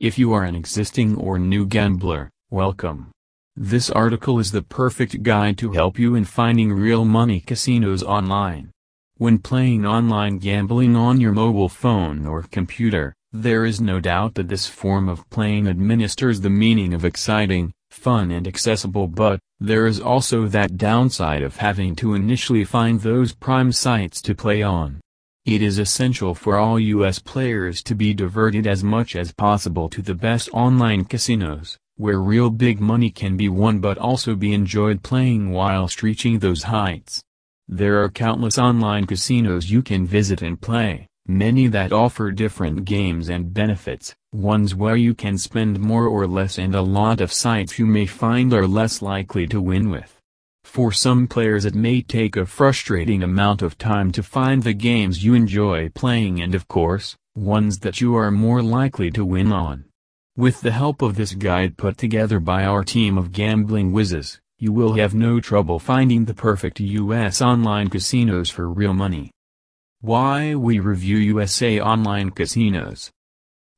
If you are an existing or new gambler, welcome. This article is the perfect guide to help you in finding real money casinos online. When playing online gambling on your mobile phone or computer, there is no doubt that this form of playing administers the meaning of exciting, fun and accessible but, there is also that downside of having to initially find those prime sites to play on. It is essential for all U.S. players to be diverted as much as possible to the best online casinos, where real big money can be won but also be enjoyed playing whilst reaching those heights. There are countless online casinos you can visit and play, many that offer different games and benefits, ones where you can spend more or less and a lot of sites you may find are less likely to win with. For some players it may take a frustrating amount of time to find the games you enjoy playing and of course, ones that you are more likely to win on. With the help of this guide put together by our team of gambling whizzes, you will have no trouble finding the perfect US online casinos for real money. Why we review USA online casinos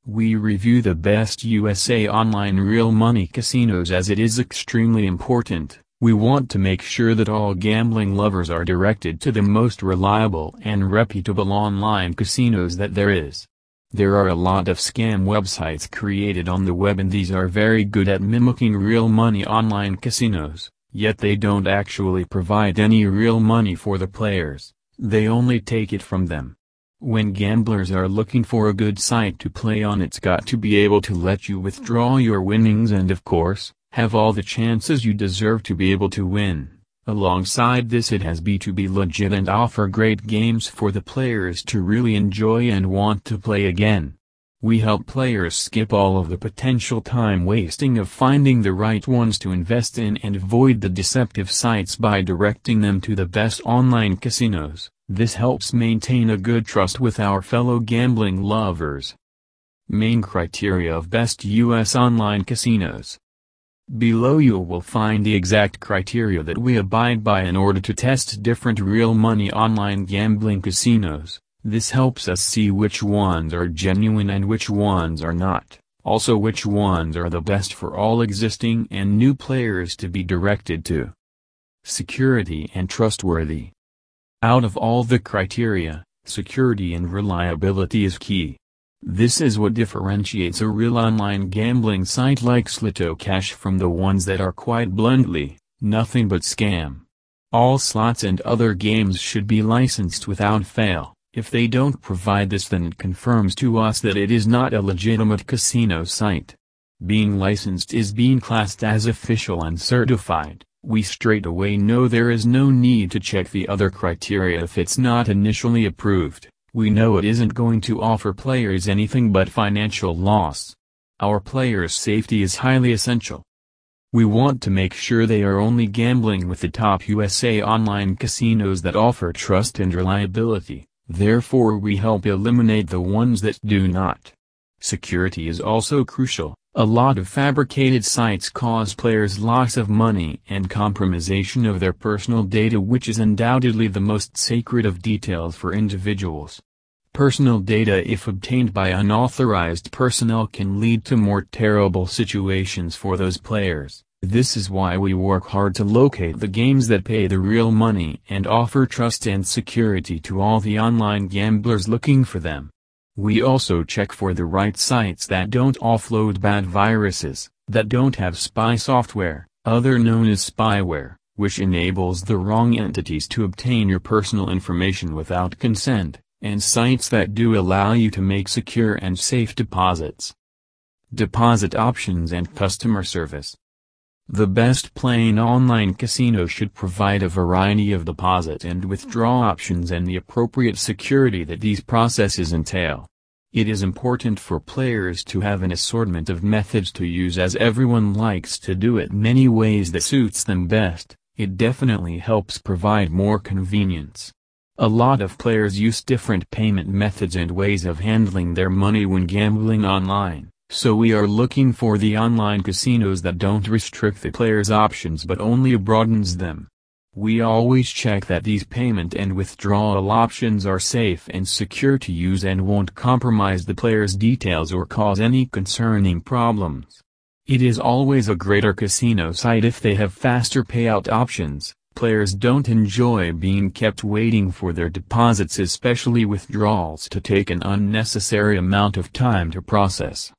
we review the best USA online real money casinos as it is extremely important we want to make sure that all gambling lovers are directed to the most reliable and reputable online casinos that there is. There are a lot of scam websites created on the web and these are very good at mimicking real money online casinos, yet they don't actually provide any real money for the players, they only take it from them. When gamblers are looking for a good site to play on it's got to be able to let you withdraw your winnings and of course, have all the chances you deserve to be able to win. Alongside this it has be to be legit and offer great games for the players to really enjoy and want to play again. We help players skip all of the potential time wasting of finding the right ones to invest in and avoid the deceptive sites by directing them to the best online casinos. This helps maintain a good trust with our fellow gambling lovers. Main criteria of best U.S. online casinos Below you will find the exact criteria that we abide by in order to test different real money online gambling casinos. This helps us see which ones are genuine and which ones are not, also which ones are the best for all existing and new players to be directed to. Security and trustworthy. Out of all the criteria, security and reliability is key. This is what differentiates a real online gambling site like Slotocash from the ones that are quite bluntly, nothing but scam. All slots and other games should be licensed without fail. If they don't provide this then it confirms to us that it is not a legitimate casino site. Being licensed is being classed as official and certified. We straight away know there is no need to check the other criteria if it's not initially approved we know it isn't going to offer players anything but financial loss. Our players' safety is highly essential. We want to make sure they are only gambling with the top USA online casinos that offer trust and reliability, therefore we help eliminate the ones that do not. Security is also crucial. A lot of fabricated sites cause players loss of money and compromisation of their personal data which is undoubtedly the most sacred of details for individuals. Personal data if obtained by unauthorized personnel can lead to more terrible situations for those players. This is why we work hard to locate the games that pay the real money and offer trust and security to all the online gamblers looking for them. We also check for the right sites that don't offload bad viruses, that don't have spy software, other known as spyware, which enables the wrong entities to obtain your personal information without consent, and sites that do allow you to make secure and safe deposits. Deposit options and customer service. The best playing online casino should provide a variety of deposit and withdraw options and the appropriate security that these processes entail. It is important for players to have an assortment of methods to use as everyone likes to do it many ways that suits them best, it definitely helps provide more convenience. A lot of players use different payment methods and ways of handling their money when gambling online. So we are looking for the online casinos that don't restrict the player's options but only broadens them. We always check that these payment and withdrawal options are safe and secure to use and won't compromise the player's details or cause any concerning problems. It is always a greater casino site if they have faster payout options. Players don't enjoy being kept waiting for their deposits especially withdrawals to take an unnecessary amount of time to process.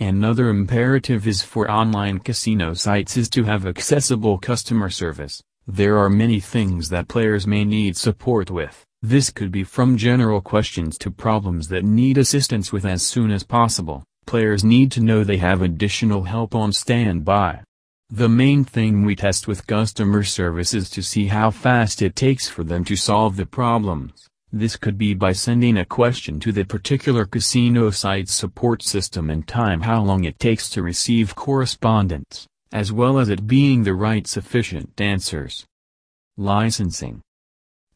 Another imperative is for online casino sites is to have accessible customer service. There are many things that players may need support with. This could be from general questions to problems that need assistance with as soon as possible. Players need to know they have additional help on standby. The main thing we test with customer service is to see how fast it takes for them to solve the problems. This could be by sending a question to the particular casino site's support system and time how long it takes to receive correspondence as well as it being the right sufficient answers. Licensing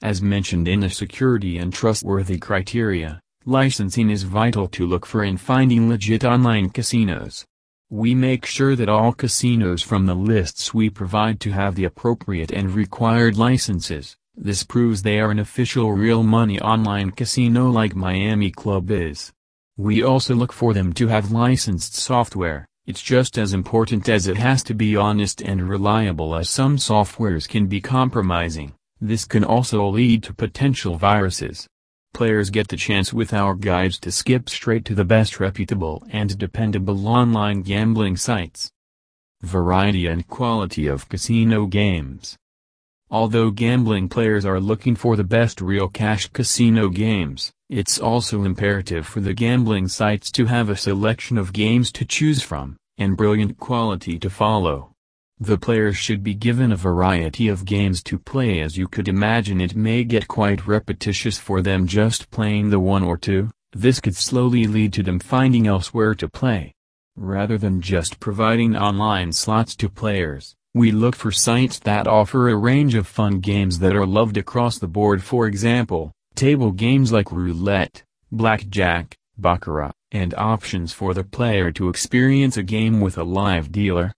As mentioned in the security and trustworthy criteria, licensing is vital to look for in finding legit online casinos. We make sure that all casinos from the lists we provide to have the appropriate and required licenses. This proves they are an official real money online casino like Miami Club is. We also look for them to have licensed software, it's just as important as it has to be honest and reliable as some softwares can be compromising. This can also lead to potential viruses. Players get the chance with our guides to skip straight to the best reputable and dependable online gambling sites. Variety and quality of casino games. Although gambling players are looking for the best real cash casino games, it's also imperative for the gambling sites to have a selection of games to choose from, and brilliant quality to follow. The players should be given a variety of games to play as you could imagine it may get quite repetitious for them just playing the one or two, this could slowly lead to them finding elsewhere to play. Rather than just providing online slots to players, we look for sites that offer a range of fun games that are loved across the board for example, Table games like roulette, blackjack, baccarat, and options for the player to experience a game with a live dealer.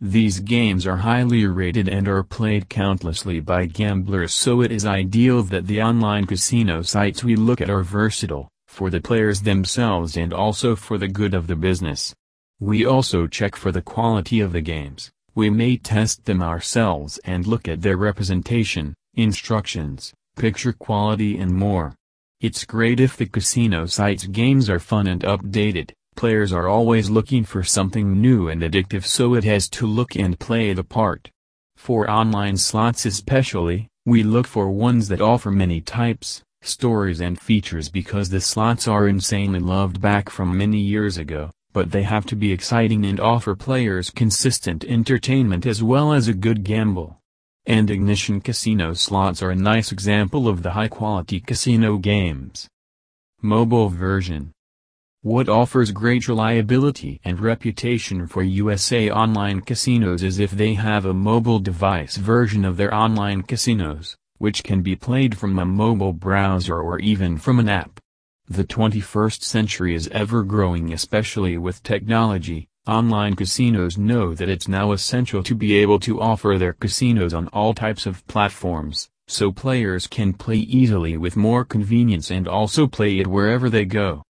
These games are highly rated and are played countlessly by gamblers so it is ideal that the online casino sites we look at are versatile, for the players themselves and also for the good of the business. We also check for the quality of the games, we may test them ourselves and look at their representation, instructions, picture quality and more. It's great if the casino site's games are fun and updated, players are always looking for something new and addictive so it has to look and play the part. For online slots especially, we look for ones that offer many types, stories and features because the slots are insanely loved back from many years ago, but they have to be exciting and offer players consistent entertainment as well as a good gamble and Ignition Casino slots are a nice example of the high-quality casino games. Mobile version What offers great reliability and reputation for USA online casinos is if they have a mobile device version of their online casinos, which can be played from a mobile browser or even from an app. The 21st century is ever growing especially with technology, Online casinos know that it's now essential to be able to offer their casinos on all types of platforms, so players can play easily with more convenience and also play it wherever they go.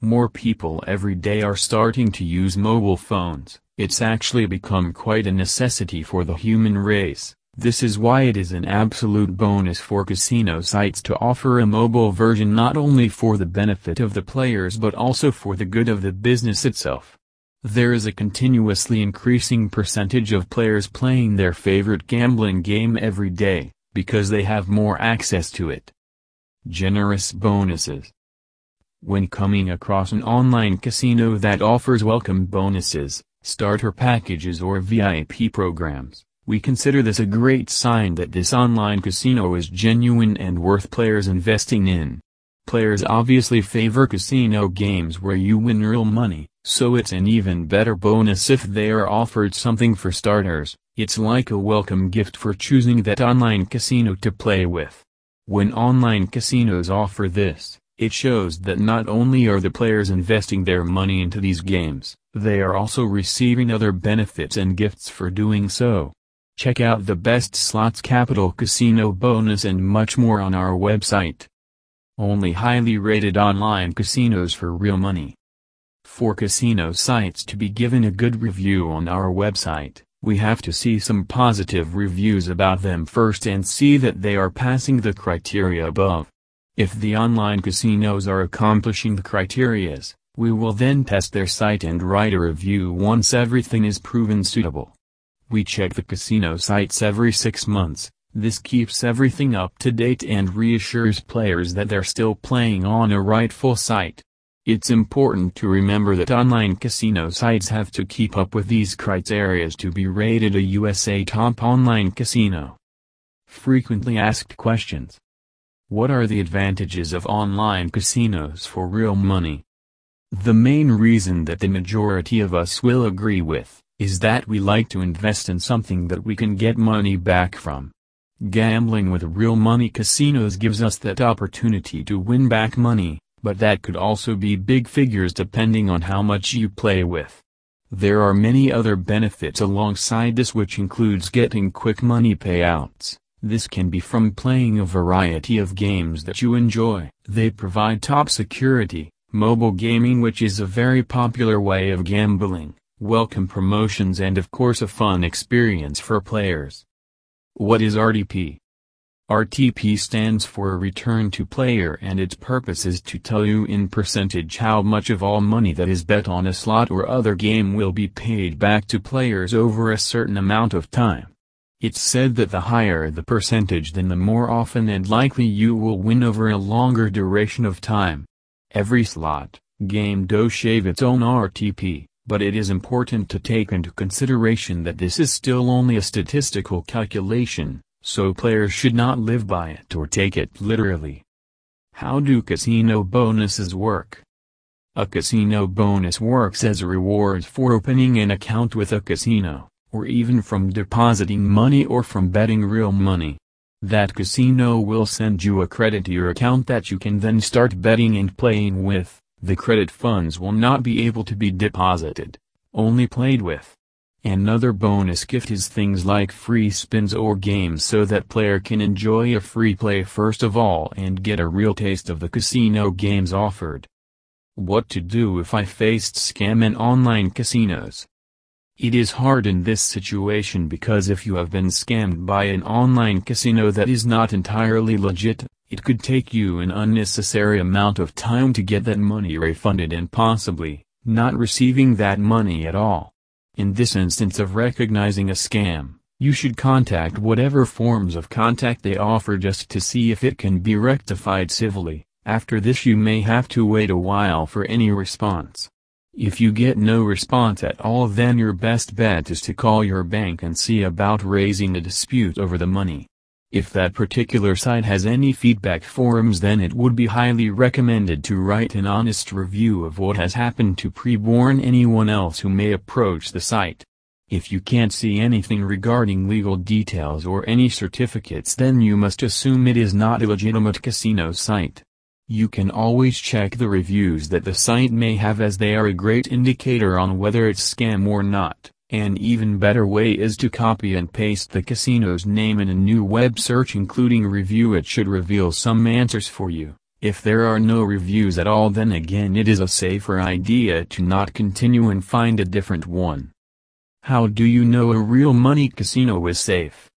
More people every day are starting to use mobile phones, it's actually become quite a necessity for the human race. This is why it is an absolute bonus for casino sites to offer a mobile version not only for the benefit of the players but also for the good of the business itself. There is a continuously increasing percentage of players playing their favorite gambling game every day, because they have more access to it. Generous bonuses When coming across an online casino that offers welcome bonuses, starter packages or VIP programs, we consider this a great sign that this online casino is genuine and worth players investing in. Players obviously favor casino games where you win real money, so it's an even better bonus if they are offered something for starters, it's like a welcome gift for choosing that online casino to play with. When online casinos offer this, it shows that not only are the players investing their money into these games, they are also receiving other benefits and gifts for doing so. Check out the best slots capital casino bonus and much more on our website. Only highly rated online casinos for real money. For casino sites to be given a good review on our website, we have to see some positive reviews about them first and see that they are passing the criteria above. If the online casinos are accomplishing the criterias, we will then test their site and write a review once everything is proven suitable. We check the casino sites every six months, this keeps everything up to date and reassures players that they're still playing on a rightful site. It's important to remember that online casino sites have to keep up with these criteria to be rated a USA top online casino. Frequently asked questions. What are the advantages of online casinos for real money? The main reason that the majority of us will agree with is that we like to invest in something that we can get money back from. Gambling with real money casinos gives us that opportunity to win back money, but that could also be big figures depending on how much you play with. There are many other benefits alongside this which includes getting quick money payouts. This can be from playing a variety of games that you enjoy. They provide top security, mobile gaming which is a very popular way of gambling, welcome promotions and of course a fun experience for players. What is RTP? RTP stands for return to player and its purpose is to tell you in percentage how much of all money that is bet on a slot or other game will be paid back to players over a certain amount of time. It's said that the higher the percentage then the more often and likely you will win over a longer duration of time. Every slot, game does shave its own RTP. But it is important to take into consideration that this is still only a statistical calculation, so players should not live by it or take it literally. How do casino bonuses work? A casino bonus works as a reward for opening an account with a casino, or even from depositing money or from betting real money. That casino will send you a credit to your account that you can then start betting and playing with. The credit funds will not be able to be deposited, only played with. Another bonus gift is things like free spins or games so that player can enjoy a free play first of all and get a real taste of the casino games offered. What to do if I faced scam in online casinos? It is hard in this situation because if you have been scammed by an online casino that is not entirely legit, it could take you an unnecessary amount of time to get that money refunded and possibly, not receiving that money at all. In this instance of recognizing a scam, you should contact whatever forms of contact they offer just to see if it can be rectified civilly. After this you may have to wait a while for any response. If you get no response at all then your best bet is to call your bank and see about raising a dispute over the money. If that particular site has any feedback forums then it would be highly recommended to write an honest review of what has happened to pre-warn anyone else who may approach the site. If you can't see anything regarding legal details or any certificates then you must assume it is not a legitimate casino site. You can always check the reviews that the site may have as they are a great indicator on whether it's scam or not. An even better way is to copy and paste the casino's name in a new web search including review it should reveal some answers for you. If there are no reviews at all then again it is a safer idea to not continue and find a different one. How do you know a real money casino is safe?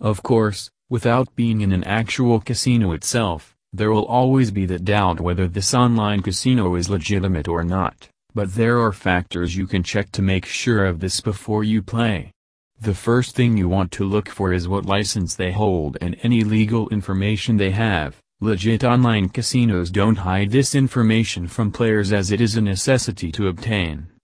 Of course, without being in an actual casino itself, there will always be the doubt whether this online casino is legitimate or not. But there are factors you can check to make sure of this before you play. The first thing you want to look for is what license they hold and any legal information they have. Legit online casinos don't hide this information from players as it is a necessity to obtain.